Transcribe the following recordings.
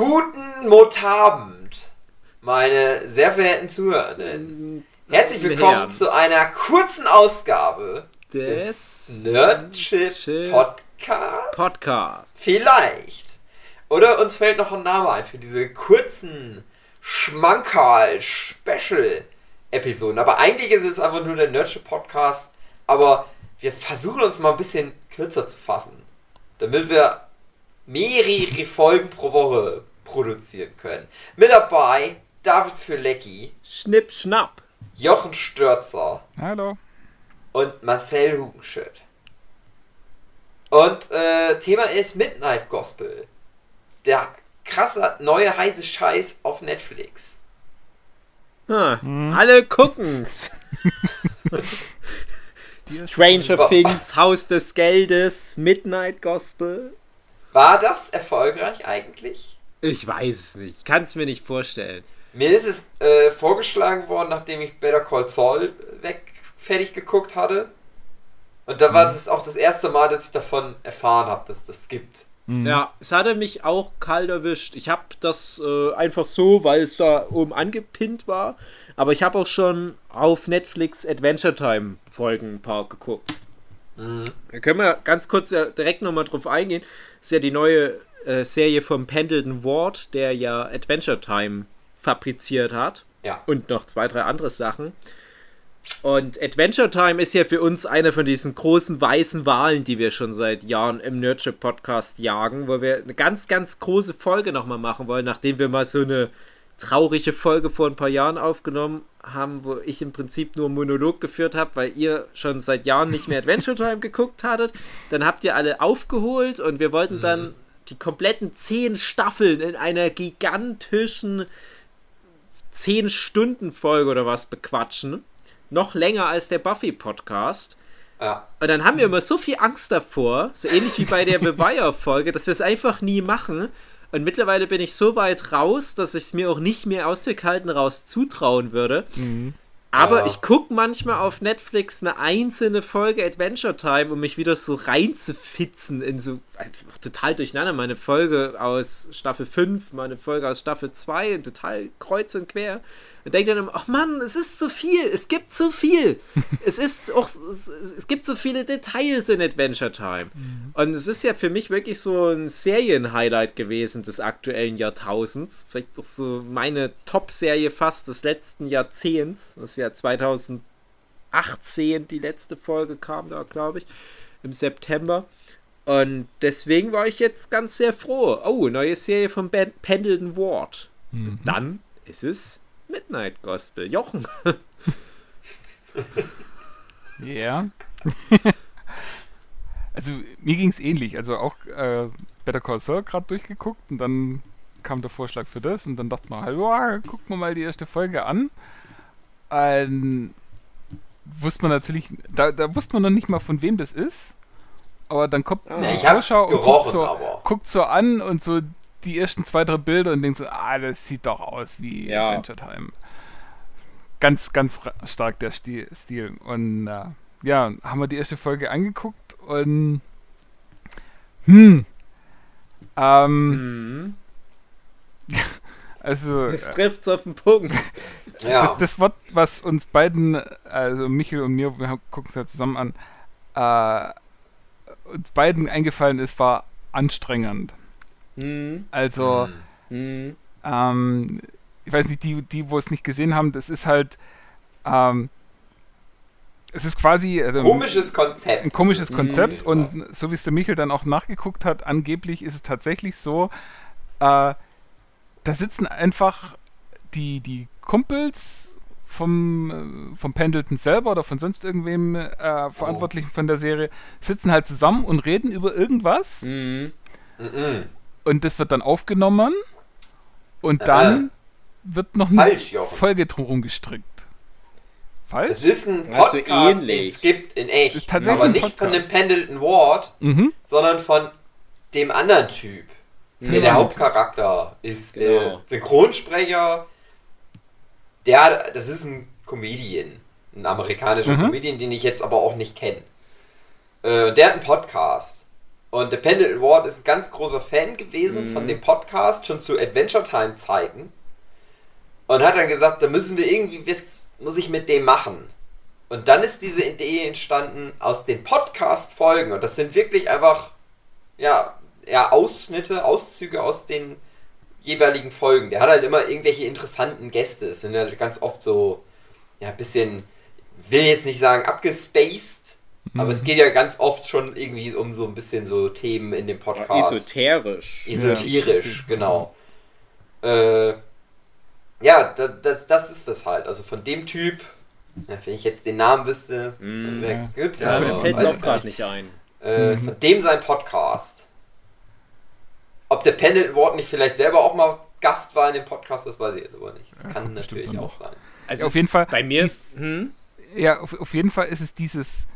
Guten Motabend, meine sehr verehrten Zuhörerinnen. Herzlich willkommen zu einer kurzen Ausgabe des Des Nerdship Nerdship Podcast. Podcast. Vielleicht. Oder uns fällt noch ein Name ein für diese kurzen Schmankerl-Special-Episoden. Aber eigentlich ist es einfach nur der Nerdship Podcast. Aber wir versuchen uns mal ein bisschen kürzer zu fassen. Damit wir mehrere Folgen pro Woche produzieren können. Mit dabei David Fülecki, Schnipp, schnapp. Jochen Störzer Hallo. und Marcel Hugenschild. Und äh, Thema ist Midnight Gospel. Der krasse neue heiße Scheiß auf Netflix. Hm. Hm. Alle gucken's. Stranger Things, Haus des Geldes, Midnight Gospel. War das erfolgreich eigentlich? Ich weiß es nicht. Ich kann es mir nicht vorstellen. Mir ist es äh, vorgeschlagen worden, nachdem ich Better Call Saul weg fertig geguckt hatte. Und da war es auch das erste Mal, dass ich davon erfahren habe, dass das gibt. Mhm. Ja, es hatte mich auch kalt erwischt. Ich habe das äh, einfach so, weil es da oben angepinnt war. Aber ich habe auch schon auf Netflix Adventure Time Folgen ein paar geguckt. Mhm. Da können wir ganz kurz ja direkt nochmal drauf eingehen. Das ist ja die neue äh, Serie von Pendleton Ward, der ja Adventure Time fabriziert hat. Ja. Und noch zwei, drei andere Sachen. Und Adventure Time ist ja für uns eine von diesen großen weißen Walen, die wir schon seit Jahren im Nerdship Podcast jagen, wo wir eine ganz, ganz große Folge nochmal machen wollen, nachdem wir mal so eine traurige Folge vor ein paar Jahren aufgenommen haben, wo ich im Prinzip nur einen Monolog geführt habe, weil ihr schon seit Jahren nicht mehr Adventure Time geguckt hattet. Dann habt ihr alle aufgeholt und wir wollten dann die kompletten zehn Staffeln in einer gigantischen 10-Stunden-Folge oder was bequatschen. Noch länger als der Buffy-Podcast. Ja. Und dann haben wir immer so viel Angst davor, so ähnlich wie bei der Beweiher-Folge, dass wir es einfach nie machen. Und mittlerweile bin ich so weit raus, dass ich es mir auch nicht mehr aus der kalten raus zutrauen würde. Mhm. Aber Ja. ich gucke manchmal auf Netflix eine einzelne Folge Adventure Time, um mich wieder so reinzufitzen in so total durcheinander. Meine Folge aus Staffel 5, meine Folge aus Staffel 2, total kreuz und quer. Und denke dann immer, ach Mann, es ist zu viel, es gibt zu viel. es ist auch, es, es gibt so viele Details in Adventure Time. Und es ist ja für mich wirklich so ein Serienhighlight gewesen des aktuellen Jahrtausends. Vielleicht doch so meine Top-Serie fast des letzten Jahrzehnts. Das ist ja 2018 die letzte Folge kam da, glaube ich, im September. Und deswegen war ich jetzt ganz sehr froh. Oh, neue Serie von ben Pendleton Ward. Mhm. Dann ist es Midnight Gospel. Jochen. Ja. also mir ging es ähnlich. Also auch äh, Better Call Saul gerade durchgeguckt und dann kam der Vorschlag für das und dann dachte man, halt, ja, gucken wir mal die erste Folge an. Ähm, wusste man natürlich, da, da wusste man noch nicht mal von wem das ist. Aber dann kommt eine Ja, ich Vorschau und guckt so, aber. guckt so an und so die ersten zwei, drei Bilder und denkt so, ah, das sieht doch aus wie Ja. Adventure Time. Ganz, ganz stark der Stil. Stil. Und äh, ja, haben wir die erste Folge angeguckt und hm, ähm, Mhm. also Es äh, trifft's auf den Punkt. Ja. das, das Wort, was uns beiden, also Michael und mir, wir gucken es ja zusammen an, äh, uns beiden eingefallen ist, war anstrengend. Mhm. Also, Mhm. Mhm. ähm, ich weiß nicht, die, die, wo es nicht gesehen haben, das ist halt, ähm, es ist quasi also, Komisches Konzept. ein komisches Mhm. Konzept und so wie es der Michael dann auch nachgeguckt hat, angeblich ist es tatsächlich so, äh, da sitzen einfach die, die Kumpels vom, äh, vom Pendleton selber oder von sonst irgendwem äh, Verantwortlichen von der Serie, sitzen halt zusammen und reden über irgendwas Mhm. Mhm. und das wird dann aufgenommen und dann wird noch eine Falsch. Folge drumherum gestrickt. Falsch? Das ist ein Also Podcast, den ähnlich. es gibt in echt. Ist tatsächlich aber ein nicht von dem. Pendleton Ward, Mhm. sondern von dem anderen Typ, der der Mhm. Hauptcharakter ist. Der Genau. Synchronsprecher, der, das ist ein Comedian. Ein amerikanischer Mhm. Comedian, den ich jetzt aber auch nicht kenne. Äh, der hat einen Podcast. Und der Pendleton Ward ist ein ganz großer Fan gewesen Mhm. von dem Podcast, schon zu Adventure Time Zeiten. Und hat dann gesagt, da müssen wir irgendwie, was muss ich mit dem machen? Und dann ist diese Idee entstanden aus den Podcast-Folgen. Und das sind wirklich einfach, ja, ja, Ausschnitte, Auszüge aus den jeweiligen Folgen. Der hat halt immer irgendwelche interessanten Gäste. Es sind halt ganz oft so, ja, ein bisschen, will jetzt nicht sagen abgespaced, aber Mhm. es geht ja ganz oft schon irgendwie um so ein bisschen so Themen in dem Podcast. Esoterisch. Esoterisch, genau. Äh, ja, da, das, das ist das halt. Also von dem Typ, ja, wenn ich jetzt den Namen wüsste, Mm. wäre gut. Ja, aber mir fällt es ich auch gar gerade nicht ein. Äh, Mhm. Von dem sein Podcast. Ob der Pendleton Ward nicht vielleicht selber auch mal Gast war in dem Podcast, das weiß ich jetzt aber nicht. Das Ja, kann natürlich auch sein. Also Ja, auf jeden Fall. bei mir dies- ist. Hm? Ja, auf, auf jeden Fall ist es dieses,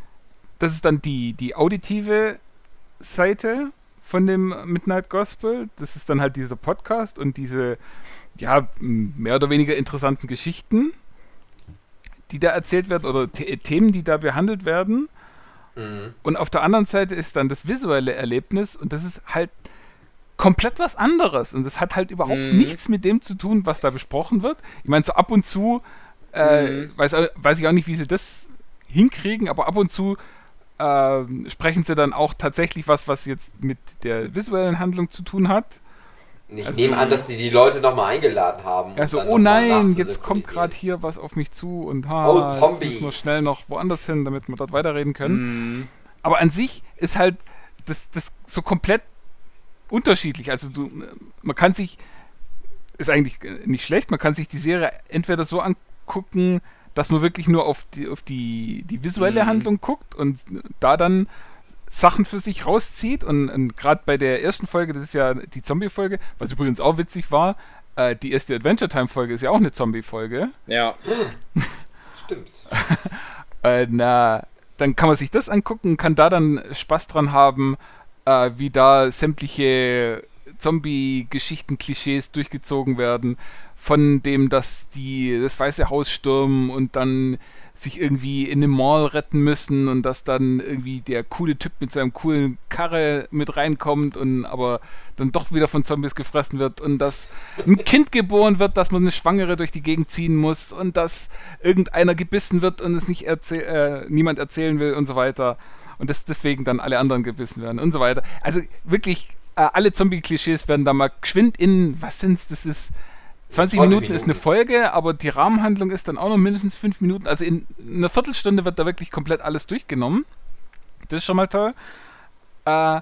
das ist dann die, die auditive Seite von dem Midnight Gospel. Das ist dann halt dieser Podcast und diese, ja, mehr oder weniger interessanten Geschichten, die da erzählt werden oder The Themen, die da behandelt werden. Mhm. Und auf der anderen Seite ist dann das visuelle Erlebnis und das ist halt komplett was anderes und das hat halt überhaupt Mhm. nichts mit dem zu tun, was da besprochen wird. Ich meine, so ab und zu äh, Mhm. weiß, au- weiß ich auch nicht, wie sie das hinkriegen, aber ab und zu ähm, sprechen sie dann auch tatsächlich was, was jetzt mit der visuellen Handlung zu tun hat. Ich Also- nehme an, dass die die Leute nochmal eingeladen haben. Also, oh nein, jetzt kommt gerade hier was auf mich zu und ha, Oh, jetzt müssen wir schnell noch woanders hin, damit wir dort weiterreden können. Hm. Aber an sich ist halt das, das so komplett unterschiedlich. Also du, man kann sich, ist eigentlich nicht schlecht, man kann sich die Serie entweder so angucken, dass man wirklich nur auf die, auf die, die visuelle Mhm. Handlung guckt und da dann Sachen für sich rauszieht. Und, und gerade bei der ersten Folge, das ist ja die Zombie-Folge, was übrigens auch witzig war, äh, die erste Adventure Time-Folge ist ja auch eine Zombie-Folge. Ja. Stimmt. Äh, na, dann kann man sich das angucken, kann da dann Spaß dran haben, äh, wie da sämtliche Zombie-Geschichten, Klischees durchgezogen werden, von dem, dass die das Weiße Haus stürmen und dann sich irgendwie in den Mall retten müssen und dass dann irgendwie der coole Typ mit seinem coolen Karre mit reinkommt und aber dann doch wieder von Zombies gefressen wird und dass ein Kind geboren wird, dass man eine Schwangere durch die Gegend ziehen muss und dass irgendeiner gebissen wird und es nicht erzäh äh, niemand erzählen will und so weiter und dass deswegen dann alle anderen gebissen werden und so weiter. Also wirklich äh, alle Zombie-Klischees werden da mal geschwind in, was sind's, das ist 20 20 Minuten, ist eine Minuten. Folge, aber die Rahmenhandlung ist dann auch noch mindestens 5 Minuten. Also in einer Viertelstunde wird da wirklich komplett alles durchgenommen. Das ist schon mal toll. Äh,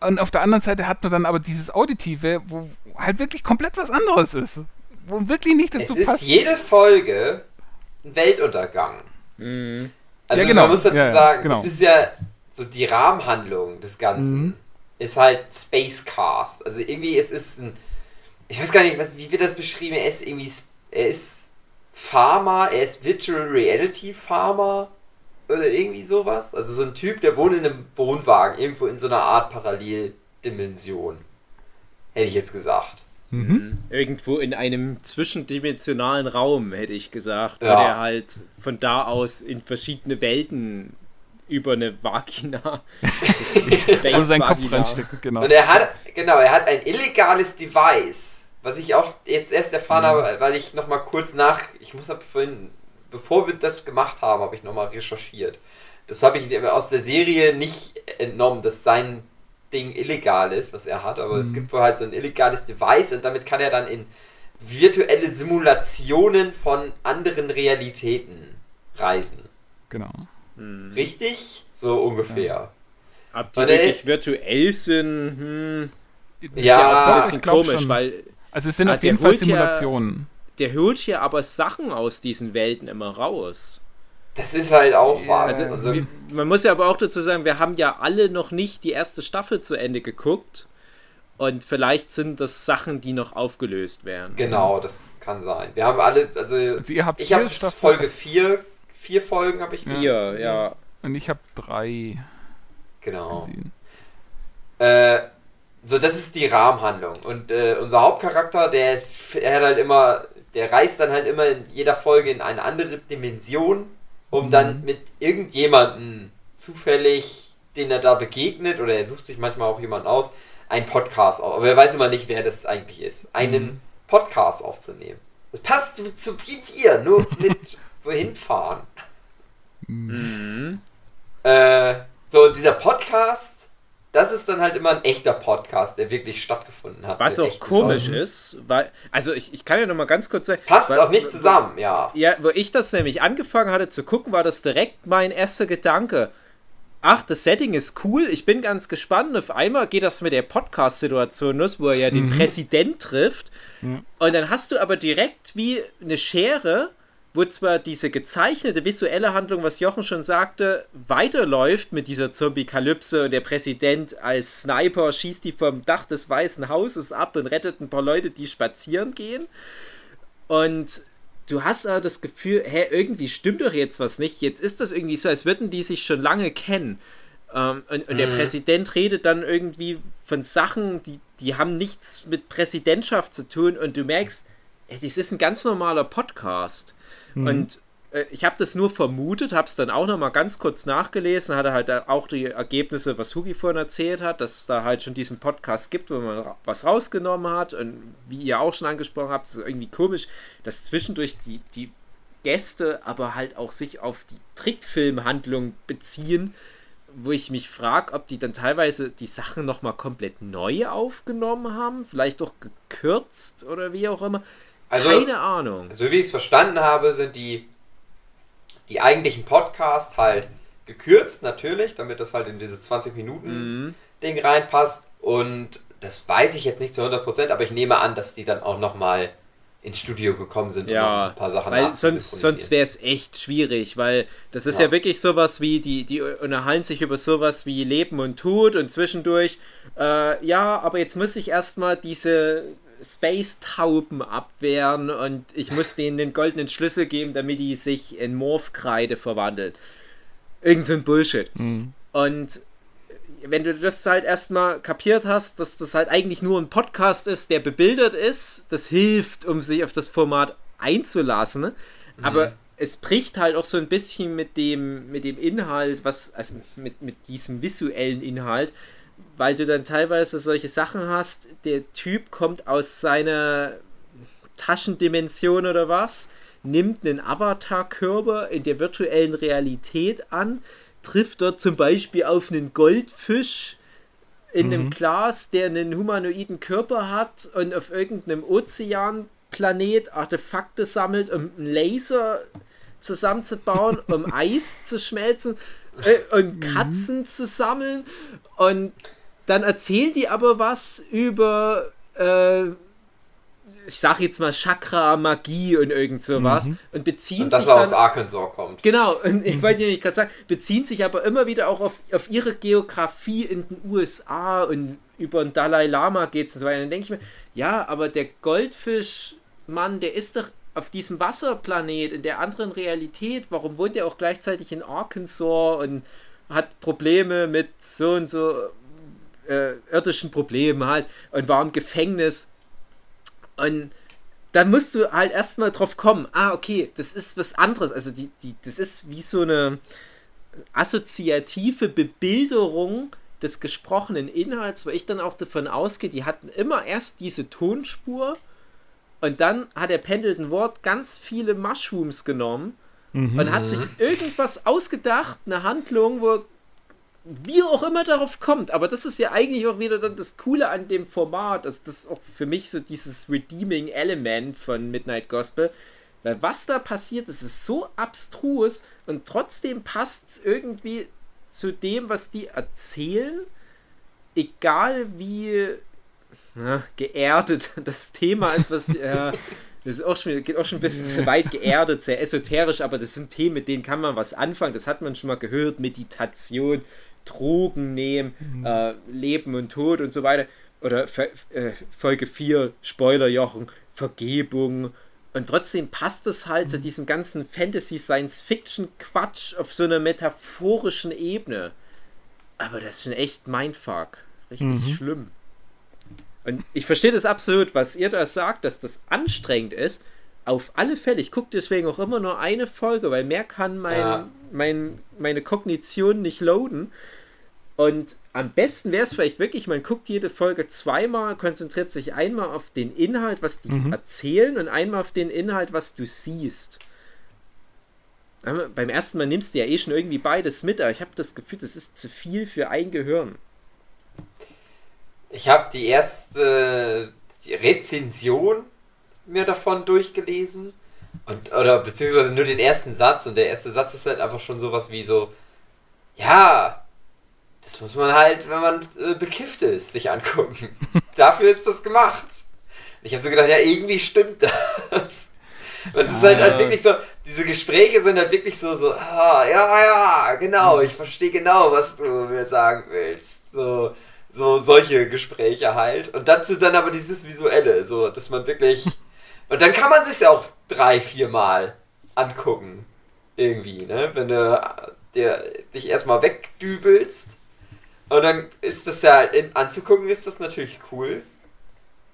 und auf der anderen Seite hat man dann aber dieses Auditive, wo halt wirklich komplett was anderes ist. Wo wirklich nicht Es dazu ist passt. jede Folge ein Weltuntergang. Hm. Also Ja, genau. man muss dazu Ja, sagen, genau. es ist ja so die Rahmenhandlung des Ganzen Mhm. ist halt Spacecast. Also irgendwie es ist ein, ich weiß gar nicht, was, wie wird das beschrieben? Er ist irgendwie, er ist Farmer, er ist Virtual Reality Farmer oder irgendwie sowas. Also so ein Typ, der wohnt in einem Wohnwagen irgendwo in so einer Art Paralleldimension. Hätte ich jetzt gesagt. Mhm. Irgendwo in einem zwischendimensionalen Raum, hätte ich gesagt, Ja. wo der halt von da aus in verschiedene Welten über eine Vagina. Wo Also sein Kopf reinsteckt, genau. Und er hat, genau, er hat ein illegales Device, was ich auch jetzt erst erfahren Mhm. habe, weil ich nochmal kurz nach, ich muss hab vorhin, bevor wir das gemacht haben, habe ich nochmal recherchiert. Das habe ich aus der Serie nicht entnommen, dass sein Ding illegal ist, was er hat, aber es Mhm. gibt wohl halt so ein illegales Device und damit kann er dann in virtuelle Simulationen von anderen Realitäten reisen. genau. Hm. Richtig? So ungefähr. Ob die Und er- wirklich virtuell sind, hm, ist Ja, ja auch ein bisschen komisch, schon. weil Also es sind Ah, auf jeden Fall holt ja- Simulationen. der holt hier aber Sachen aus diesen Welten immer raus. Das ist halt auch Ja, wahr. also- Also, Wir, man muss ja aber auch dazu sagen, wir haben ja alle noch nicht die erste Staffel zu Ende geguckt. Und vielleicht sind das Sachen, die noch aufgelöst werden. Genau, das kann sein. Wir haben alle, also, Also ihr habt ich habe vier Folge 4, vier Folgen habe ich gesehen. Hier, ja. und ich habe drei Genau. gesehen. Äh, so, das ist die Rahmenhandlung. Und äh, unser Hauptcharakter, der, f- er hat halt immer, der reist dann halt immer in jeder Folge in eine andere Dimension, um Mhm. dann mit irgendjemandem zufällig den er da begegnet, oder er sucht sich manchmal auch jemanden aus, einen Podcast auf. Aber er weiß immer nicht, wer das eigentlich ist. Einen mhm. Podcast aufzunehmen. Das passt zu, zu Brief 4, nur mit wohin fahren. Mhm. Äh, so, dieser Podcast, das ist dann halt immer ein echter Podcast, der wirklich stattgefunden hat. Was auch komisch Leuten. ist, weil, also ich, ich kann ja noch mal ganz kurz sagen. Das passt weil, auch nicht zusammen, ja. Ja, wo ich das nämlich angefangen hatte zu gucken, war das direkt mein erster Gedanke. Ach, das Setting ist cool, ich bin ganz gespannt. Auf einmal geht das mit der Podcast-Situation los, wo er ja den mhm. Präsident trifft. Mhm. Und dann hast du aber direkt wie eine Schere wo zwar diese gezeichnete visuelle Handlung, was Jochen schon sagte, weiterläuft mit dieser Zombie-Kalypse und der Präsident als Sniper schießt die vom Dach des Weißen Hauses ab und rettet ein paar Leute, die spazieren gehen. Und du hast aber das Gefühl, hä, irgendwie stimmt doch jetzt was nicht. Jetzt ist das irgendwie so, als würden die sich schon lange kennen. Ähm, und, und, der mhm. Präsident redet dann irgendwie von Sachen, die, die haben nichts mit Präsidentschaft zu tun und du merkst, das ist ein ganz normaler Podcast. Mhm. Und äh, ich habe das nur vermutet, habe es dann auch noch mal ganz kurz nachgelesen, hatte halt auch die Ergebnisse, was Hugi vorhin erzählt hat, dass es da halt schon diesen Podcast gibt, wo man was rausgenommen hat. Und wie ihr auch schon angesprochen habt, ist es irgendwie komisch, dass zwischendurch die, die Gäste aber halt auch sich auf die Trickfilmhandlung beziehen, wo ich mich frage, ob die dann teilweise die Sachen nochmal komplett neu aufgenommen haben, vielleicht auch gekürzt oder wie auch immer. Also, Keine Ahnung. So wie ich es verstanden habe, sind die, die eigentlichen Podcasts halt gekürzt, natürlich, damit das halt in dieses 20 Minuten mhm. Ding reinpasst. Und das weiß ich jetzt nicht zu 100%, aber ich nehme an, dass die dann auch nochmal ins Studio gekommen sind ja, ein paar Sachen weil sonst, sonst wäre es echt schwierig, weil das ist ja. ja wirklich sowas wie, die, die unterhalten sich über sowas wie Leben und Tod und zwischendurch, äh, ja, aber jetzt muss ich erstmal diese Space-Tauben abwehren und ich muss denen den goldenen Schlüssel geben, damit die sich in Morphkreide verwandelt. Irgend so ein Bullshit. Mhm. Und wenn du das halt erstmal kapiert hast, dass das halt eigentlich nur ein Podcast ist, der bebildert ist, das hilft, um sich auf das Format einzulassen. Mhm. Aber es bricht halt auch so ein bisschen mit dem, mit dem Inhalt, was, also mit, mit diesem visuellen Inhalt, weil du dann teilweise solche Sachen hast, der Typ kommt aus seiner Taschendimension oder was, nimmt einen Avatar-Körper in der virtuellen Realität an, trifft dort zum Beispiel auf einen Goldfisch in mhm. einem Glas, der einen humanoiden Körper hat und auf irgendeinem Ozeanplanet Artefakte sammelt, um einen Laser zusammenzubauen, um Eis zu schmelzen äh, und mhm. Katzen mhm. zu sammeln und dann erzählen die aber was über, äh, ich sag jetzt mal Chakra, Magie und irgend sowas mhm. und beziehen und dass sich. Dass er aus Arkansas kommt. Genau, und ich wollte nämlich gerade sagen, beziehen sich aber immer wieder auch auf, auf ihre Geografie in den USA und über den Dalai Lama geht es und so weiter. Dann denke ich mir, ja, aber der Goldfischmann, der ist doch auf diesem Wasserplanet in der anderen Realität. Warum wohnt er auch gleichzeitig in Arkansas und hat Probleme mit so und so äh, irdischen Problemen halt und war im Gefängnis. Und dann musst du halt erstmal drauf kommen, ah, okay, das ist was anderes. Also die, die, das ist wie so eine assoziative Bebilderung des gesprochenen Inhalts, wo ich dann auch davon ausgehe, die hatten immer erst diese Tonspur und dann hat der Pendleton Ward ganz viele Mushrooms genommen mhm. und hat sich irgendwas ausgedacht, eine Handlung, wo wie auch immer darauf kommt, aber das ist ja eigentlich auch wieder dann das Coole an dem Format, das, das ist auch für mich so dieses redeeming Element von Midnight Gospel, weil was da passiert, das ist so abstrus und trotzdem passt es irgendwie zu dem, was die erzählen, egal wie na, geerdet das Thema ist, was äh, das ist auch schon, geht auch schon ein bisschen zu weit geerdet, sehr esoterisch, aber das sind Themen, mit denen kann man was anfangen. Das hat man schon mal gehört, Meditation, Drogen nehmen, mhm. äh, Leben und Tod und so weiter. Oder äh, Folge 4, Spoilerjochen, Vergebung. Und trotzdem passt es halt mhm. zu diesem ganzen Fantasy-Science-Fiction-Quatsch auf so einer metaphorischen Ebene. Aber das ist schon echt Mindfuck. Richtig mhm. schlimm. Und ich verstehe das absolut, was ihr da sagt, dass das anstrengend ist. Auf alle Fälle. Ich gucke deswegen auch immer nur eine Folge, weil mehr kann mein, ja. mein, meine Kognition nicht loaden. Und am besten wäre es vielleicht wirklich, man guckt jede Folge zweimal, konzentriert sich einmal auf den Inhalt, was die mhm. erzählen, und einmal auf den Inhalt, was du siehst. Beim ersten Mal nimmst du ja eh schon irgendwie beides mit, aber ich habe das Gefühl, das ist zu viel für ein Gehirn. Ich habe die erste Rezension mir davon durchgelesen. Und oder beziehungsweise nur den ersten Satz. Und der erste Satz ist halt einfach schon sowas wie so ja das muss man halt wenn man äh, bekifft ist sich angucken. Dafür ist das gemacht. Ich habe so gedacht ja irgendwie stimmt das. Es ist halt, halt wirklich so diese Gespräche sind halt wirklich so so ah, ja ja genau ich verstehe genau was du mir sagen willst. So so solche Gespräche halt. Und dazu dann aber dieses visuelle so dass man wirklich Und dann kann man sich ja auch drei, vier Mal angucken. Irgendwie, ne? Wenn du dir, dich erstmal wegdübelst. Und dann ist das ja in, anzugucken, ist das natürlich cool.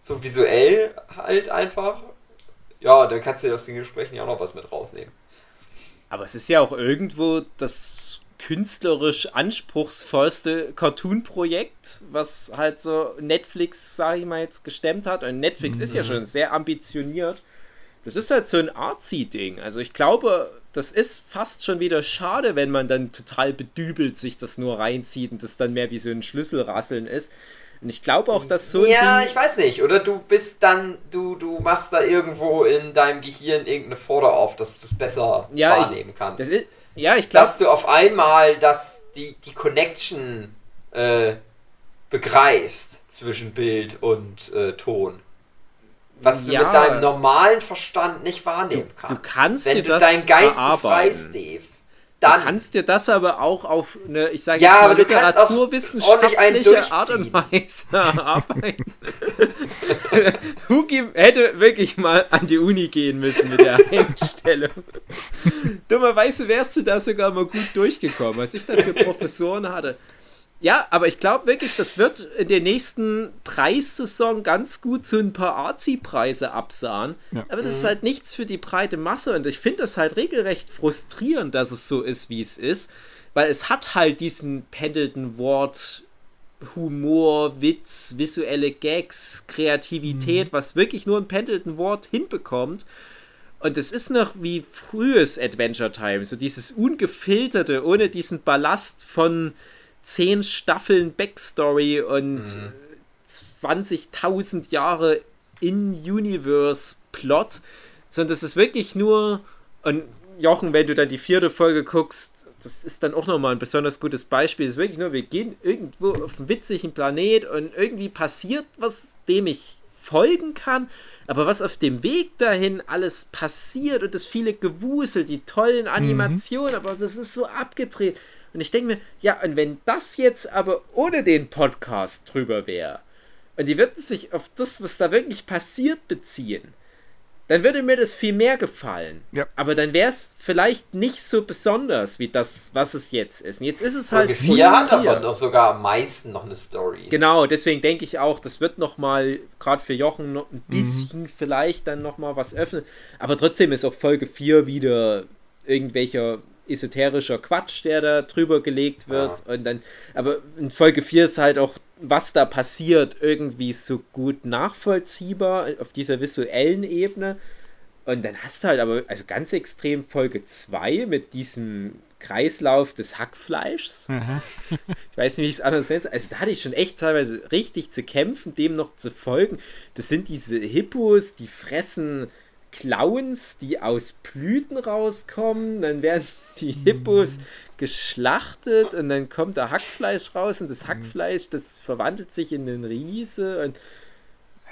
So visuell halt einfach. Ja, dann kannst du aus den Gesprächen ja auch noch was mit rausnehmen. Aber es ist ja auch irgendwo das künstlerisch anspruchsvollste Cartoon-Projekt, was halt so Netflix, sag ich mal, jetzt gestemmt hat. Und Netflix mhm. ist ja mhm. schon sehr ambitioniert. Das ist halt so ein Artsy-Ding. Also ich glaube, das ist fast schon wieder schade, wenn man dann total bedübelt sich das nur reinzieht und das dann mehr wie so ein Schlüsselrasseln ist. Und ich glaube auch, dass so. Ja, Ding ich weiß nicht. Oder du bist dann, du, du machst da irgendwo in deinem Gehirn irgendeine Vorder auf, dass du es besser ja, wahrnehmen ich, kannst. Das ist, ja, ich glaube. Dass du auf einmal das, die, die Connection äh, begreifst zwischen Bild und äh, Ton. Was du ja, mit deinem normalen Verstand nicht wahrnehmen kannst. Du kannst Wenn dir du deinen Geist befreist, Dave. Dann. Du kannst dir das aber auch auf eine, ich sage ja, jetzt mal, literaturwissenschaftliche Art und Weise arbeiten. Hugi hätte wirklich mal an die Uni gehen müssen mit der Einstellung. Dummerweise wärst du da sogar mal gut durchgekommen, was ich da für Professoren hatte. Ja, aber ich glaube wirklich, das wird in der nächsten Preissaison ganz gut so ein paar Arzi-Preise absahen. Ja. Aber das mhm. ist halt nichts für die breite Masse und ich finde das halt regelrecht frustrierend, dass es so ist, wie es ist, weil es hat halt diesen Pendleton Wort Humor, Witz, visuelle Gags, Kreativität, mhm. was wirklich nur ein Pendleton Wort hinbekommt. Und es ist noch wie frühes Adventure Time, so dieses ungefilterte, ohne diesen Ballast von zehn Staffeln Backstory und mhm. 20.000 Jahre In-Universe-Plot, sondern das ist wirklich nur. Und Jochen, wenn du dann die vierte Folge guckst, das ist dann auch nochmal ein besonders gutes Beispiel. Es ist wirklich nur, wir gehen irgendwo auf einen witzigen Planet und irgendwie passiert was, dem ich folgen kann. Aber was auf dem Weg dahin alles passiert und das viele Gewusel, die tollen mhm. Animationen, mhm. aber das ist so abgedreht. Und ich denke mir, ja, und wenn das jetzt aber ohne den Podcast drüber wäre, und die würden sich auf das, was da wirklich passiert, beziehen, dann würde mir das viel mehr gefallen. Ja. Aber dann wäre es vielleicht nicht so besonders wie das, was es jetzt ist. Und jetzt ist es halt. Vier hat aber noch sogar am meisten noch eine Story. Genau, deswegen denke ich auch, das wird noch mal gerade für Jochen noch ein mhm. bisschen mhm. vielleicht dann noch mal was öffnen. Aber trotzdem ist auch Folge 4 wieder irgendwelcher esoterischer Quatsch, der da drüber gelegt wird. Ja. Und dann, aber in Folge 4 ist halt auch, was da passiert, irgendwie so gut nachvollziehbar auf dieser visuellen Ebene. Und dann hast du halt aber, also ganz extrem Folge 2 mit diesem Kreislauf des Hackfleischs. Mhm. ich weiß nicht, wie ich es anders nenne. Also da hatte ich schon echt teilweise richtig zu kämpfen, dem noch zu folgen. Das sind diese Hippos, die fressen Clowns, die aus Blüten rauskommen. Dann werden die Hippos mhm. geschlachtet und dann kommt da Hackfleisch raus und das mhm. Hackfleisch, das verwandelt sich in den Riese und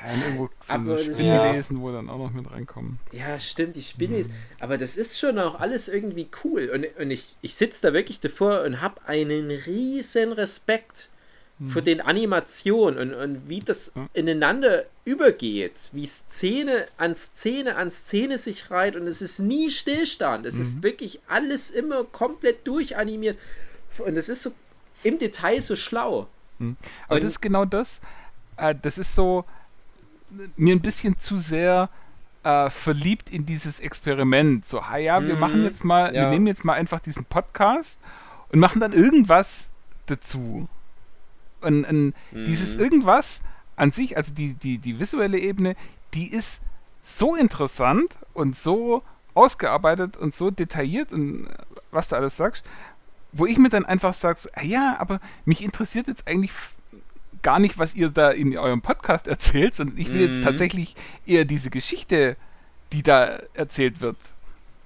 ja, und irgendwo so Spinnwesen, wo dann auch noch mit reinkommen. Ja, stimmt, die Spinnwesen. Mhm. Aber das ist schon auch alles irgendwie cool. Und, und ich, ich sitze da wirklich davor und habe einen riesen Respekt mhm. für den Animationen und, und wie das mhm. ineinander übergeht, wie Szene an Szene an Szene sich reiht und es ist nie Stillstand. Es mhm. ist wirklich alles immer komplett durchanimiert und es ist so im Detail so schlau. Mhm. Aber und, das ist genau das. Äh, das ist so mir ein bisschen zu sehr äh, verliebt in dieses Experiment. So, ha ja, wir machen mhm. jetzt mal, ja. wir nehmen jetzt mal einfach diesen Podcast und machen dann irgendwas dazu. Und, und mhm. dieses irgendwas an sich, also die, die, die visuelle Ebene, die ist so interessant und so ausgearbeitet und so detailliert und was du alles sagst, wo ich mir dann einfach sage, ah ja, aber mich interessiert jetzt eigentlich gar nicht, was ihr da in eurem Podcast erzählt, sondern ich will mhm. jetzt tatsächlich eher diese Geschichte, die da erzählt wird,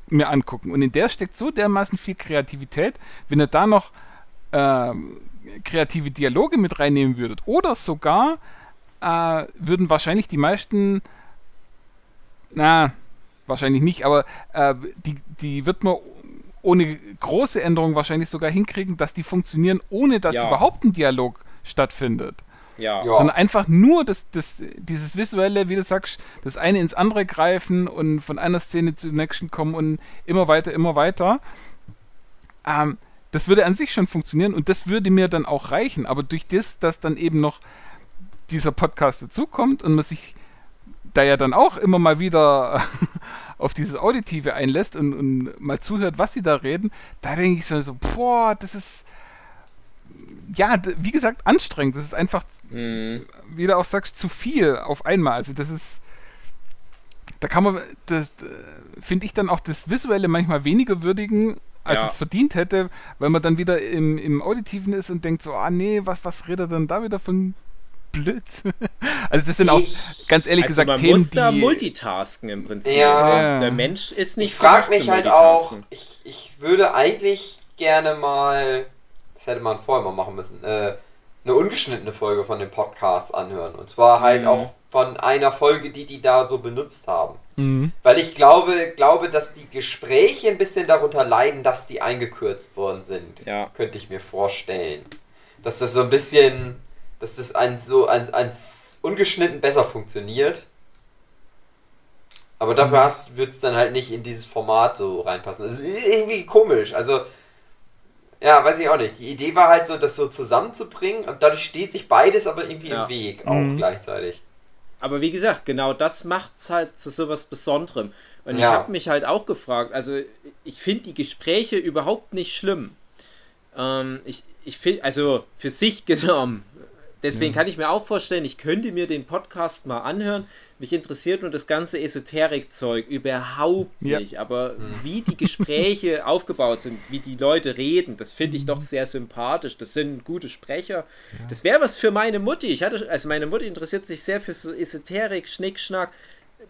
mir angucken. Und in der steckt so dermaßen viel Kreativität, wenn ihr da noch ähm, kreative Dialoge mit reinnehmen würdet. Oder sogar äh, würden wahrscheinlich die meisten, na, wahrscheinlich nicht, aber äh, die, die wird man ohne große Änderungen wahrscheinlich sogar hinkriegen, dass die funktionieren, ohne dass ja. überhaupt ein Dialog stattfindet. Ja. Sondern einfach nur das, das, dieses visuelle, wie du sagst, das eine ins andere greifen und von einer Szene zur nächsten kommen und immer weiter, immer weiter. Ähm, das würde an sich schon funktionieren und das würde mir dann auch reichen. Aber durch das, dass dann eben noch dieser Podcast dazukommt und man sich da ja dann auch immer mal wieder auf dieses Auditive einlässt und, und mal zuhört, was sie da reden, da denke ich so, so, boah, das ist ja, wie gesagt, anstrengend. Das ist einfach, mhm. wie du auch sagst, zu viel auf einmal. Also das ist, da kann man, das, finde ich dann auch das Visuelle manchmal weniger würdigen, als ja. es verdient hätte, weil man dann wieder im, im Auditiven ist und denkt so, ah nee, was, was redet denn da wieder von Blödsinn? also das sind auch, ganz ehrlich also gesagt, man Themen, muss da multitasken im Prinzip. Ja. Der Mensch ist nicht Ich frage mich halt auch, ich, ich würde eigentlich gerne mal, das hätte man vorher mal machen müssen, äh, eine ungeschnittene Folge von dem Podcast anhören. Und zwar halt mhm. auch von einer Folge, die die da so benutzt haben. Mhm. Weil ich glaube, glaube, dass die Gespräche ein bisschen darunter leiden, dass die eingekürzt worden sind. Ja. Könnte ich mir vorstellen. Dass das so ein bisschen, dass das ein so ein, ein ungeschnitten besser funktioniert. Aber dafür mhm. wird es dann halt nicht in dieses Format so reinpassen. Das ist irgendwie komisch. Also, ja, weiß ich auch nicht. Die Idee war halt so, das so zusammenzubringen und dadurch steht sich beides aber irgendwie ja. im Weg, auch mhm. gleichzeitig. Aber wie gesagt, genau das macht es halt zu sowas Besonderem. Und ja. ich habe mich halt auch gefragt, also ich finde die Gespräche überhaupt nicht schlimm. Ähm, ich ich finde, also für sich genommen, deswegen ja. kann ich mir auch vorstellen, ich könnte mir den Podcast mal anhören. Mich interessiert nur das ganze Esoterik-Zeug überhaupt nicht. Ja. Aber mhm. wie die Gespräche aufgebaut sind, wie die Leute reden, das finde ich mhm. doch sehr sympathisch. Das sind gute Sprecher. Ja. Das wäre was für meine Mutti. Ich hatte, also meine Mutti interessiert sich sehr für so Esoterik, Schnickschnack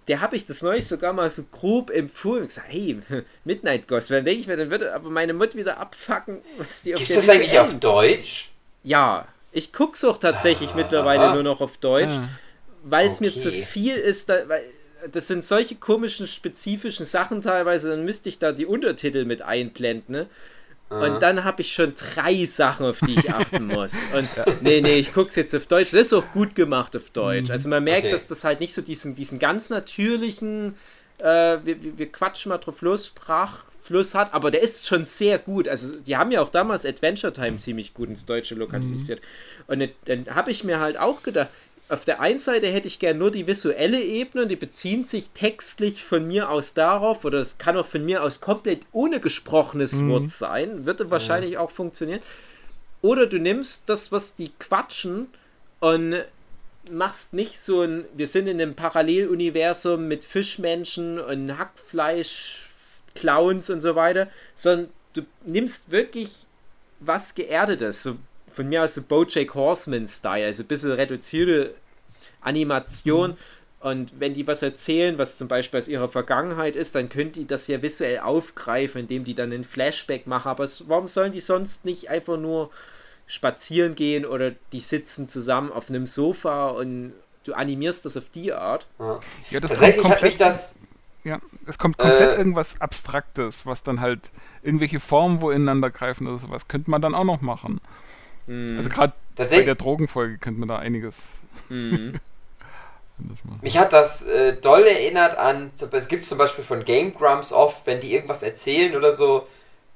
der habe ich das neulich sogar mal so grob empfohlen. Ich gesagt, hey, Midnight Gospel. Dann denke ich mir, dann würde aber meine Mutter wieder abfacken, was die auf Gibt's das eigentlich auf Deutsch? Ja, ich gucke es auch tatsächlich ah, mittlerweile nur noch auf Deutsch, ah, weil es okay. mir zu viel ist. Da, weil, das sind solche komischen, spezifischen Sachen teilweise, dann müsste ich da die Untertitel mit einblenden. Ne? Und dann habe ich schon drei Sachen, auf die ich achten muss. Und nee, nee, ich gucke es jetzt auf Deutsch. Das ist auch gut gemacht auf Deutsch. Mhm. Also man merkt, okay. dass das halt nicht so diesen, diesen ganz natürlichen, äh, wir, wir quatschen mal drauf los, Sprachfluss hat, aber der ist schon sehr gut. Also die haben ja auch damals Adventure Time ziemlich gut ins Deutsche lokalisiert. Mhm. Und dann habe ich mir halt auch gedacht, auf der einen Seite hätte ich gern nur die visuelle Ebene und die beziehen sich textlich von mir aus darauf, oder es kann auch von mir aus komplett ohne gesprochenes mhm. Wort sein, würde wahrscheinlich ja. auch funktionieren. Oder du nimmst das, was die quatschen und machst nicht so ein, wir sind in einem Paralleluniversum mit Fischmenschen und Hackfleisch, Clowns und so weiter, sondern du nimmst wirklich was Geerdetes, so von mir aus so Bojack Horseman-Style, also ein bisschen reduzierte Animation. Mhm. Und wenn die was erzählen, was zum Beispiel aus ihrer Vergangenheit ist, dann können die das ja visuell aufgreifen, indem die dann einen Flashback machen. Aber warum sollen die sonst nicht einfach nur spazieren gehen oder die sitzen zusammen auf einem Sofa und du animierst das auf die Art? Ja, das kommt komplett, das. Ja, es kommt komplett äh, irgendwas Abstraktes, was dann halt irgendwelche Formen wo ineinander greifen oder sowas, könnte man dann auch noch machen. Mhm. Also gerade bei der Drogenfolge könnte man da einiges. Mhm. Mich hat das äh, doll erinnert an, es gibt zum Beispiel von Game Grumps oft, wenn die irgendwas erzählen oder so,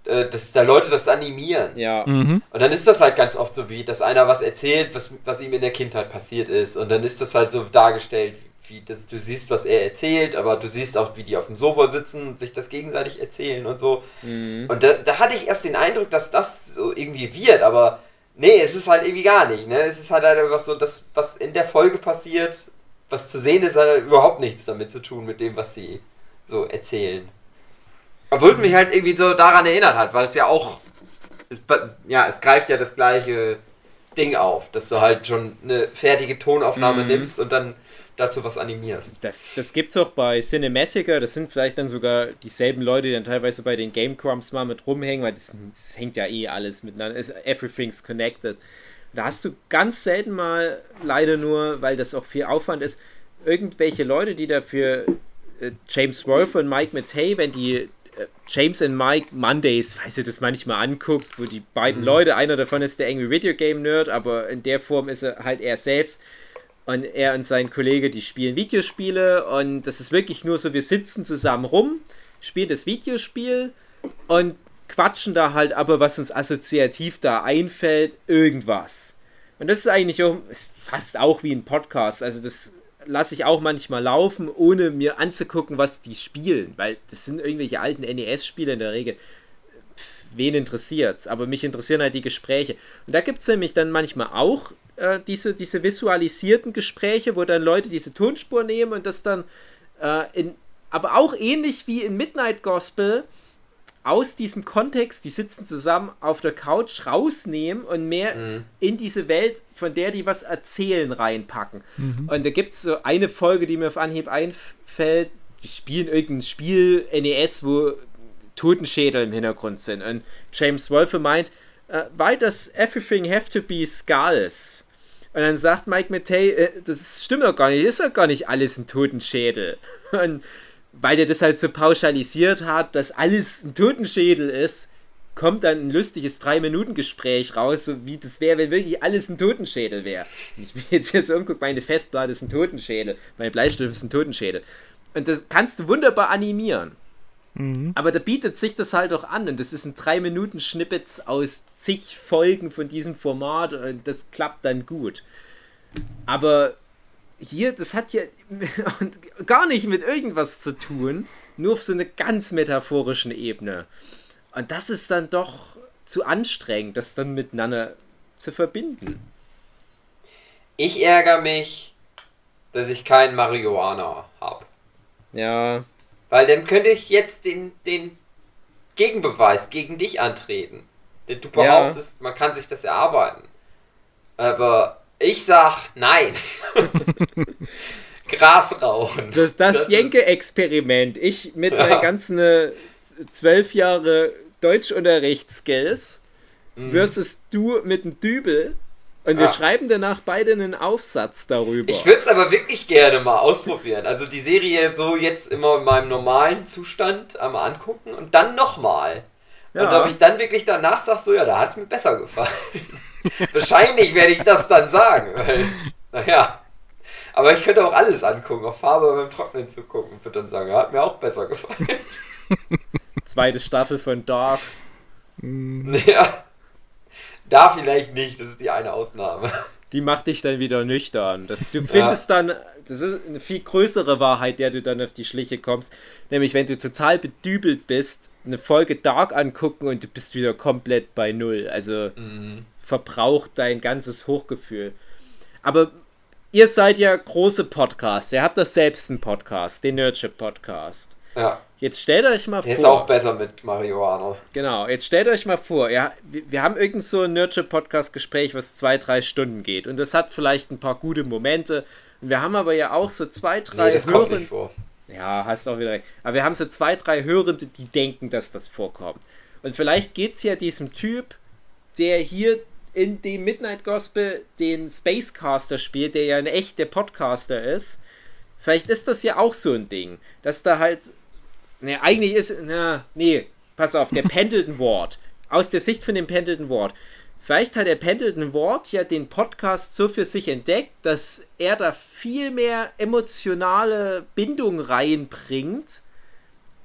äh, dass da Leute das animieren. Ja. Mhm. Und dann ist das halt ganz oft so wie, dass einer was erzählt, was, was ihm in der Kindheit passiert ist. Und dann ist das halt so dargestellt, wie das, du siehst, was er erzählt, aber du siehst auch, wie die auf dem Sofa sitzen und sich das gegenseitig erzählen und so. Mhm. Und da, da hatte ich erst den Eindruck, dass das so irgendwie wird, aber Nee, es ist halt irgendwie gar nicht, ne? Es ist halt einfach so, das, was in der Folge passiert, was zu sehen ist, hat halt überhaupt nichts damit zu tun, mit dem, was sie so erzählen. Obwohl es mich halt irgendwie so daran erinnert hat, weil es ja auch. Es, ja, es greift ja das gleiche Ding auf, dass du halt schon eine fertige Tonaufnahme mhm. nimmst und dann dazu was animierst. Das, das gibt's auch bei Cinemassacre, das sind vielleicht dann sogar dieselben Leute, die dann teilweise bei den Game Crumbs mal mit rumhängen, weil das, das hängt ja eh alles miteinander, everything's connected. Da hast du ganz selten mal, leider nur, weil das auch viel Aufwand ist, irgendwelche Leute, die dafür äh, James Wolfe und Mike Matei, wenn die äh, James and Mike Mondays, weiß ich das manchmal anguckt, wo die beiden mhm. Leute, einer davon ist der Angry Video Game Nerd, aber in der Form ist er halt er selbst und er und sein Kollege, die spielen Videospiele und das ist wirklich nur so, wir sitzen zusammen rum, spielen das Videospiel und quatschen da halt aber, was uns assoziativ da einfällt, irgendwas. Und das ist eigentlich auch, ist fast auch wie ein Podcast. Also das lasse ich auch manchmal laufen, ohne mir anzugucken, was die spielen, weil das sind irgendwelche alten NES-Spiele in der Regel. wen interessiert's? Aber mich interessieren halt die Gespräche. Und da gibt es nämlich dann manchmal auch äh, diese, diese visualisierten Gespräche, wo dann Leute diese Tonspur nehmen und das dann äh, in, aber auch ähnlich wie in Midnight Gospel aus diesem Kontext, die sitzen zusammen auf der Couch, rausnehmen und mehr mhm. in diese Welt, von der die was erzählen, reinpacken. Mhm. Und da gibt es so eine Folge, die mir auf Anhieb einfällt, die spielen irgendein Spiel NES, wo Totenschädel im Hintergrund sind. Und James Wolfe meint, uh, why does everything have to be skulls? Und dann sagt Mike Matei, äh, das stimmt doch gar nicht, ist doch gar nicht alles ein Totenschädel. Und weil der das halt so pauschalisiert hat, dass alles ein Totenschädel ist, kommt dann ein lustiges 3-Minuten-Gespräch raus, so wie das wäre, wenn wirklich alles ein Totenschädel wäre. Ich mir jetzt hier so umgucke, meine Festplatte ist ein Totenschädel, mein Bleistift ist ein Totenschädel. Und das kannst du wunderbar animieren. Mhm. Aber da bietet sich das halt auch an und das ist ein 3-Minuten-Schnippets aus zig Folgen von diesem Format und das klappt dann gut. Aber hier, das hat ja gar nicht mit irgendwas zu tun, nur auf so einer ganz metaphorischen Ebene. Und das ist dann doch zu anstrengend, das dann miteinander zu verbinden. Ich ärgere mich, dass ich keinen Marihuana habe. Ja. Weil dann könnte ich jetzt den, den Gegenbeweis gegen dich antreten. Denn du behauptest, ja. man kann sich das erarbeiten. Aber ich sag nein. Gras rauchen. Das, das, das Jenke-Experiment. Ich mit ja. meinen ganzen äh, zwölf Jahre Deutschunterrichtsskills mhm. versus du mit einem Dübel. Und wir ah. schreiben danach beide einen Aufsatz darüber. Ich würde es aber wirklich gerne mal ausprobieren. Also die Serie so jetzt immer in meinem normalen Zustand einmal angucken und dann nochmal. Ja. Und ob ich dann wirklich danach sage, so ja, da hat es mir besser gefallen. Wahrscheinlich werde ich das dann sagen, weil, naja. Aber ich könnte auch alles angucken, auch Farbe beim Trocknen zu gucken und würde dann sagen, ja, hat mir auch besser gefallen. Zweite Staffel von Dark. Ja. Da vielleicht nicht, das ist die eine Ausnahme. Die macht dich dann wieder nüchtern. Das, du findest ja. dann, das ist eine viel größere Wahrheit, der du dann auf die Schliche kommst. Nämlich, wenn du total bedübelt bist, eine Folge Dark angucken und du bist wieder komplett bei Null. Also mhm. verbraucht dein ganzes Hochgefühl. Aber ihr seid ja große Podcasts. Ihr habt das selbst einen Podcast, den Nerdship Podcast. Ja. Jetzt stellt euch mal Der vor. Ist auch besser mit Marihuana. Genau, jetzt stellt euch mal vor, ja, wir, wir haben irgend so ein Nerdship-Podcast-Gespräch, was zwei, drei Stunden geht. Und das hat vielleicht ein paar gute Momente. Und wir haben aber ja auch so zwei, drei nee, das Hören. Kommt nicht vor. Ja, hast auch wieder recht. Aber wir haben so zwei, drei Hörende, die denken, dass das vorkommt. Und vielleicht geht es ja diesem Typ, der hier in dem Midnight Gospel den Spacecaster spielt, der ja ein echter Podcaster ist. Vielleicht ist das ja auch so ein Ding, dass da halt. Ne, eigentlich ist. Na, nee, pass auf, der Pendleton Ward. Aus der Sicht von dem Pendleton Ward. Vielleicht hat der Pendleton Ward ja den Podcast so für sich entdeckt, dass er da viel mehr emotionale Bindung reinbringt,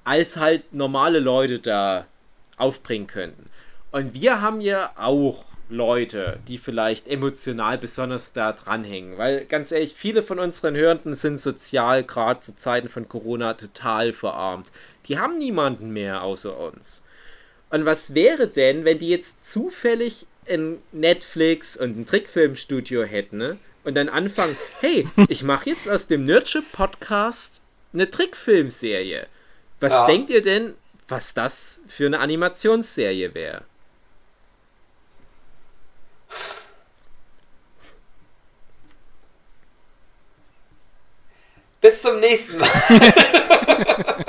als halt normale Leute da aufbringen könnten. Und wir haben ja auch Leute, die vielleicht emotional besonders da dranhängen. Weil ganz ehrlich, viele von unseren Hörenden sind sozial, gerade zu Zeiten von Corona, total verarmt. Die haben niemanden mehr außer uns. Und was wäre denn, wenn die jetzt zufällig ein Netflix und ein Trickfilmstudio hätten ne? und dann anfangen, hey, ich mache jetzt aus dem Nerdship Podcast eine Trickfilmserie. Was Ja. denkt ihr denn, was das für eine Animationsserie wäre? Bis zum nächsten Mal.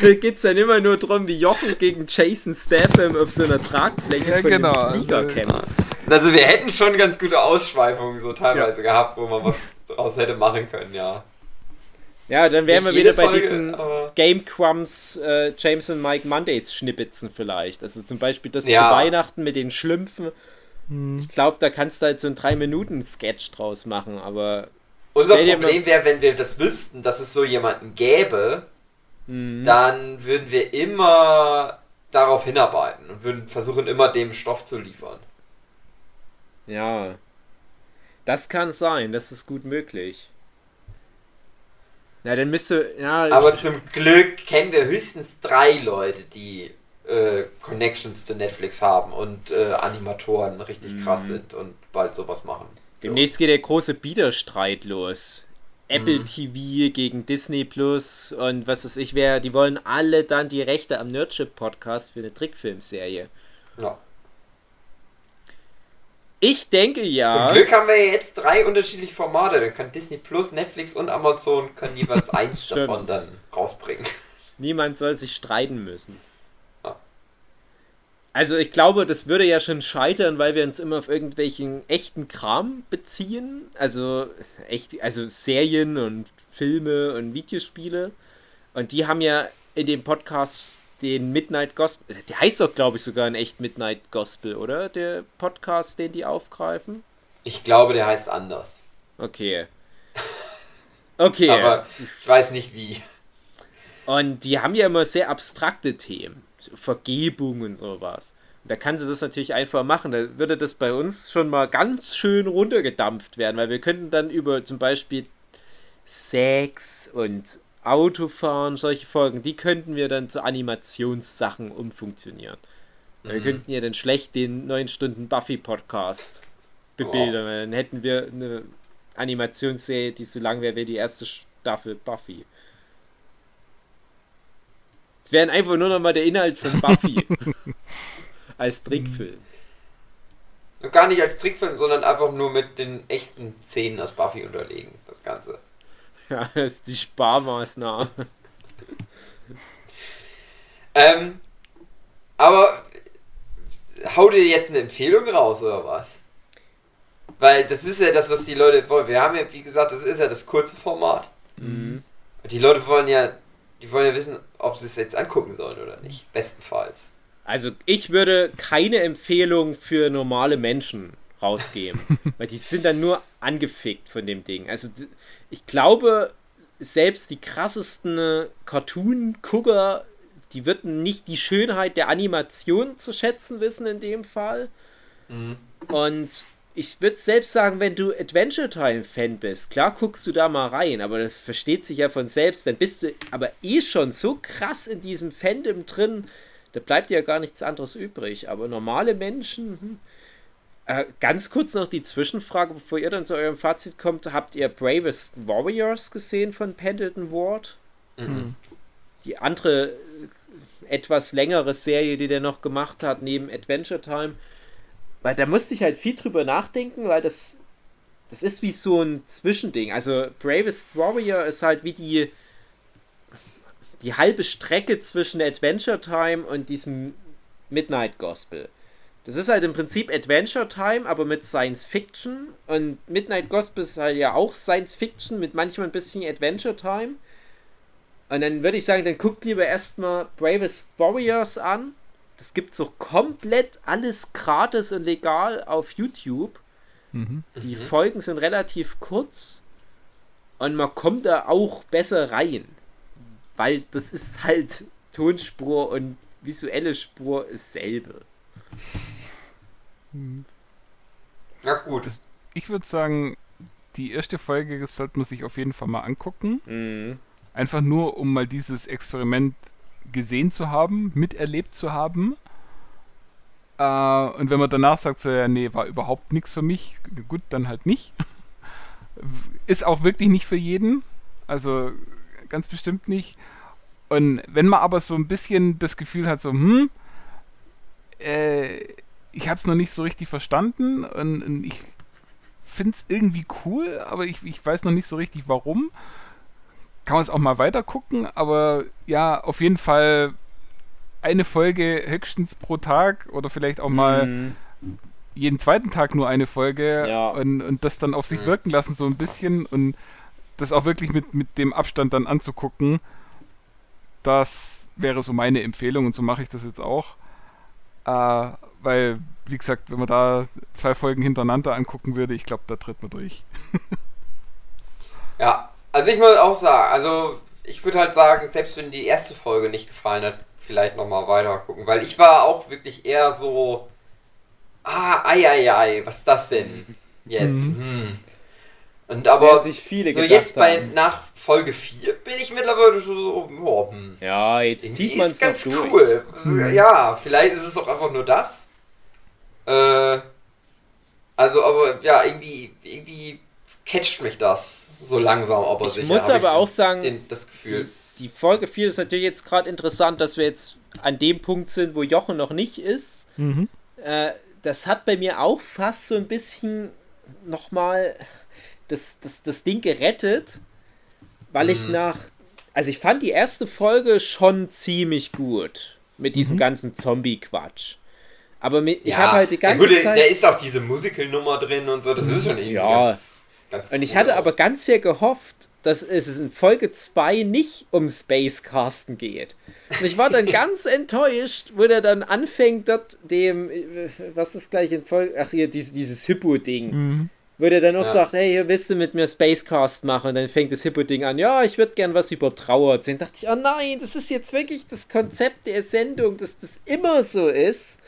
Da geht es dann immer nur darum, wie Jochen gegen Jason Statham auf so einer Tragfläche Ja, von genau, einem Flieger also- kämpft. Also wir hätten schon ganz gute Ausschweifungen so teilweise gehabt, wo man was draus hätte machen können, ja. Ja, dann wären wir wieder bei Folge, diesen Game Crumbs äh, James und Mike Mondays Schnipitzen vielleicht. Also zum Beispiel das Ja. zu Weihnachten mit den Schlümpfen. Ich glaube, da kannst du halt so einen 3-Minuten-Sketch draus machen, aber Unser Problem wäre, wenn wir das wüssten, dass es so jemanden gäbe, Mhm. dann würden wir immer darauf hinarbeiten und würden versuchen, immer dem Stoff zu liefern. ja. Das kann sein, das ist gut möglich. Na, dann müsste. Ja, Aber zum Glück kennen wir höchstens drei Leute, die äh, Connections zu Netflix haben und äh, Animatoren richtig Mhm. krass sind und bald sowas machen. Demnächst geht der große Biederstreit los. Apple Mhm. TV gegen Disney Plus und was weiß ich wer, die wollen alle dann die Rechte am Nerdship Podcast für eine Trickfilmserie. Ja. Ich denke ja. Zum Glück haben wir jetzt drei unterschiedliche Formate. Dann kann Disney Plus, Netflix und Amazon können jeweils eins davon dann rausbringen. Niemand soll sich streiten müssen. Also ich glaube, das würde ja schon scheitern, weil wir uns immer auf irgendwelchen echten Kram beziehen. Also echt, also Serien und Filme und Videospiele. Und die haben ja in dem Podcast den Midnight Gospel. Der heißt doch, glaube ich, sogar in echt Midnight Gospel, oder? Der Podcast, den die aufgreifen. Ich glaube, der heißt anders. Okay. Okay. Aber ich weiß nicht wie. Und die haben ja immer sehr abstrakte Themen. Vergebung und sowas. Und da kann sie das natürlich einfach machen. Da würde das bei uns schon mal ganz schön runtergedampft werden, weil wir könnten dann über zum Beispiel Sex und Autofahren, solche Folgen, die könnten wir dann zu Animationssachen umfunktionieren. Wir Mhm. könnten ja dann schlecht den 9 Stunden Buffy-Podcast bebildern. weil Dann hätten wir eine Animationsserie, die so lang wäre wie die erste Staffel Buffy. Es wäre einfach nur noch mal der Inhalt von Buffy als Trickfilm. Und gar nicht als Trickfilm, sondern einfach nur mit den echten Szenen aus Buffy unterlegen. Das Ganze. Ja, das ist die Sparmaßnahme. Ähm, aber hau dir jetzt eine Empfehlung raus oder was? Weil das ist ja das, was die Leute wollen. Wir haben ja, wie gesagt, das ist ja das kurze Format. Mhm. Und die Leute wollen ja, die wollen ja wissen, ob sie es jetzt angucken sollen oder nicht. Bestenfalls. Also ich würde keine Empfehlung für normale Menschen rausgeben, weil die sind dann nur angefickt von dem Ding. Also ich glaube, selbst die krassesten Cartoon-Gucker, die würden nicht die Schönheit der Animation zu schätzen wissen in dem Fall. Mhm. Und ich würde selbst sagen, wenn du Adventure Time Fan bist, klar guckst du da mal rein, aber das versteht sich ja von selbst, dann bist du aber eh schon so krass in diesem Fandom drin, da bleibt dir ja gar nichts anderes übrig. Aber normale Menschen, hm. äh, ganz kurz noch die Zwischenfrage, bevor ihr dann zu eurem Fazit kommt, habt ihr Bravest Warriors gesehen von Pendleton Ward? Mhm. die andere äh, etwas längere Serie, die der noch gemacht hat, neben Adventure Time. Weil da musste ich halt viel drüber nachdenken, weil das, das ist wie so ein Zwischending. Also Bravest Warrior ist halt wie die, die halbe Strecke zwischen Adventure Time und diesem Midnight Gospel. Das ist halt im Prinzip Adventure Time, aber mit Science Fiction. Und Midnight Gospel ist halt ja auch Science Fiction mit manchmal ein bisschen Adventure Time. Und dann würde ich sagen, dann guckt lieber erstmal Bravest Warriors an. Das gibt so komplett alles gratis und legal auf YouTube. Mhm. Die Folgen sind relativ kurz. Und man kommt da auch besser rein. Weil das ist halt Tonspur und visuelle Spur dasselbe. Na gut. Ich würde sagen, die erste Folge sollte man sich auf jeden Fall mal angucken. Mhm. Einfach nur, um mal dieses Experiment gesehen zu haben, miterlebt zu haben. Äh, und wenn man danach sagt, so, ja, nee, war überhaupt nichts für mich, gut, dann halt nicht. Ist auch wirklich nicht für jeden. Also ganz bestimmt nicht. Und wenn man aber so ein bisschen das Gefühl hat, so, hm, äh, ich habe es noch nicht so richtig verstanden und, und ich finde es irgendwie cool, aber ich, ich weiß noch nicht so richtig warum. Kann man es auch mal weiter gucken, aber ja, auf jeden Fall eine Folge höchstens pro Tag oder vielleicht auch mal mhm. jeden zweiten Tag nur eine Folge ja. und, und das dann auf sich wirken lassen, so ein bisschen und das auch wirklich mit, mit dem Abstand dann anzugucken. Das wäre so meine Empfehlung und so mache ich das jetzt auch. Äh, weil, wie gesagt, wenn man da zwei Folgen hintereinander angucken würde, ich glaube, da tritt man durch. ja, also ich muss auch sagen, also ich würde halt sagen, selbst wenn die erste Folge nicht gefallen hat, vielleicht nochmal weiter gucken, weil ich war auch wirklich eher so, ah, ei, ei, ei, was ist das denn jetzt? Mhm. Hm. Und aber sich viele so jetzt bei haben. nach Folge 4 bin ich mittlerweile so, oh, hm. ja, jetzt zieht man es ganz cool. Mhm. Ja, vielleicht ist es auch einfach nur das. Äh, also, aber ja, irgendwie, irgendwie catcht mich das so langsam, aber ich sicher. muss aber ich auch sagen, den, das Gefühl. Die, die Folge 4 ist natürlich jetzt gerade interessant, dass wir jetzt an dem Punkt sind, wo Jochen noch nicht ist. Mhm. Äh, das hat bei mir auch fast so ein bisschen nochmal das, das, das Ding gerettet, weil mhm. ich nach. Also ich fand die erste Folge schon ziemlich gut mit diesem mhm. ganzen Zombie-Quatsch. Aber mit, ich habe halt die ganze ja, gut, Zeit. Da ist auch diese Musical-Nummer drin und so, das ist schon irgendwie ja. ganz, ganz Und ich hatte aber ganz sehr gehofft, dass es in Folge 2 nicht um Space Casten geht. Und ich war dann ganz enttäuscht, wo der dann anfängt, dort dem, was ist gleich in Folge, ach hier, dieses, dieses Hippo-Ding. Mhm. Wo der dann auch ja. sagt, hey, hier willst du mit mir Spacecast machen? Und dann fängt das Hippo-Ding an, ja, ich würde gern was über Trauer. Da dachte ich, oh nein, das ist jetzt wirklich das Konzept der Sendung, dass das immer so ist.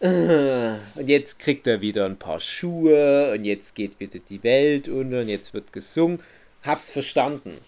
Und jetzt kriegt er wieder ein paar Schuhe und jetzt geht wieder die Welt unter und jetzt wird gesungen. Hab's verstanden.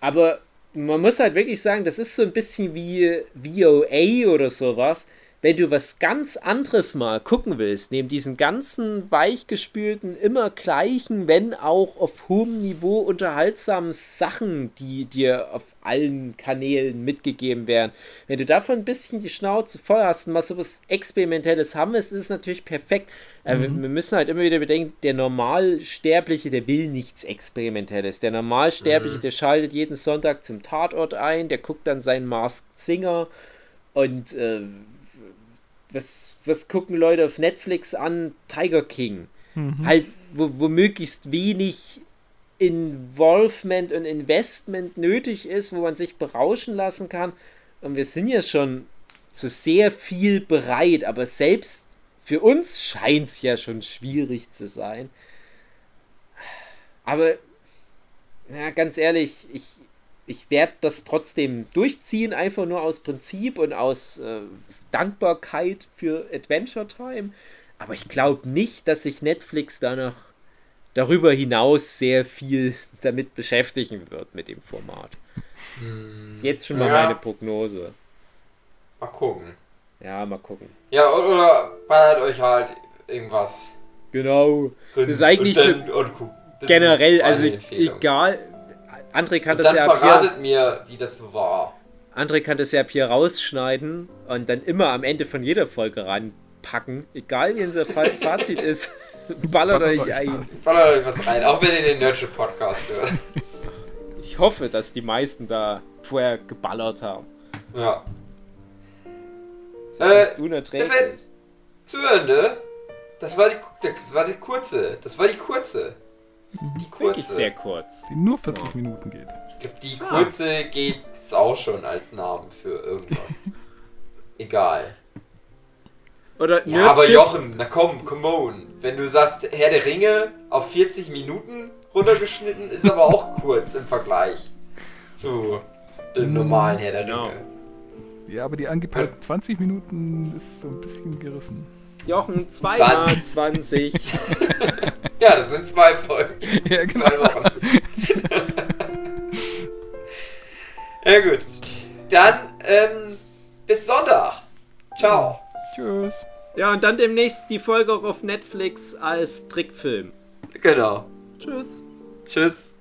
Aber man muss halt wirklich sagen, das ist so ein bisschen wie VOA oder sowas wenn du was ganz anderes mal gucken willst, neben diesen ganzen weichgespülten, immer gleichen, wenn auch auf hohem Niveau unterhaltsamen Sachen, die dir auf allen Kanälen mitgegeben werden, wenn du davon ein bisschen die Schnauze voll hast und mal so was Experimentelles haben willst, ist es natürlich perfekt. Äh, mhm. wir müssen halt immer wieder bedenken, der Normalsterbliche, der will nichts Experimentelles. Der Normalsterbliche, mhm. der schaltet jeden Sonntag zum Tatort ein, der guckt dann seinen Masked Singer und äh, was, was gucken Leute auf Netflix an? Tiger King. Mhm. Halt, wo, wo möglichst wenig Involvement und Investment nötig ist, wo man sich berauschen lassen kann. Und wir sind ja schon zu sehr viel bereit, aber selbst für uns scheint es ja schon schwierig zu sein. Aber, ja, ganz ehrlich, ich, ich werde das trotzdem durchziehen, einfach nur aus Prinzip und aus äh, Dankbarkeit für Adventure Time. Aber ich glaube nicht, dass sich Netflix da noch darüber hinaus sehr viel damit beschäftigen wird mit dem Format. Hm. ist jetzt schon mal ja. meine Prognose. Mal gucken. Ja, mal gucken. Ja, oder ballert euch halt irgendwas. Genau. Das ist eigentlich dann, so generell, also egal. André kann und das dann ja. Verratet mir, wie das so war. André kann das ja hier rausschneiden und dann immer am Ende von jeder Folge reinpacken. Egal wie unser Fazit ist, ballert euch ein. Ballert euch was rein, auch wenn ihr den Nurture Podcast hört. Ich hoffe, dass die meisten da vorher geballert haben. Ja. Das ist äh, unerträglich. Zuhörende, das war die, das war die kurze. Das war die kurze. Die kurze. Wirklich sehr kurz. Die nur 40 ja. Minuten geht. Ich glaube, die kurze ah. geht es auch schon als Namen für irgendwas. Egal. Oder ja, aber Jochen, na komm, come on. Wenn du sagst, Herr der Ringe auf 40 Minuten runtergeschnitten, ist aber auch kurz im Vergleich zu dem normalen Herr der Ringe. Ja, aber die angepeilten 20 Minuten ist so ein bisschen gerissen. Jochen, 2 mal 20. ja, das sind zwei Folgen. Ja, genau. Zwei Wochen. Ja gut. Dann ähm, bis Sonntag. Ciao. Tschüss. Ja, und dann demnächst die Folge auch auf Netflix als Trickfilm. Genau. Tschüss. Tschüss.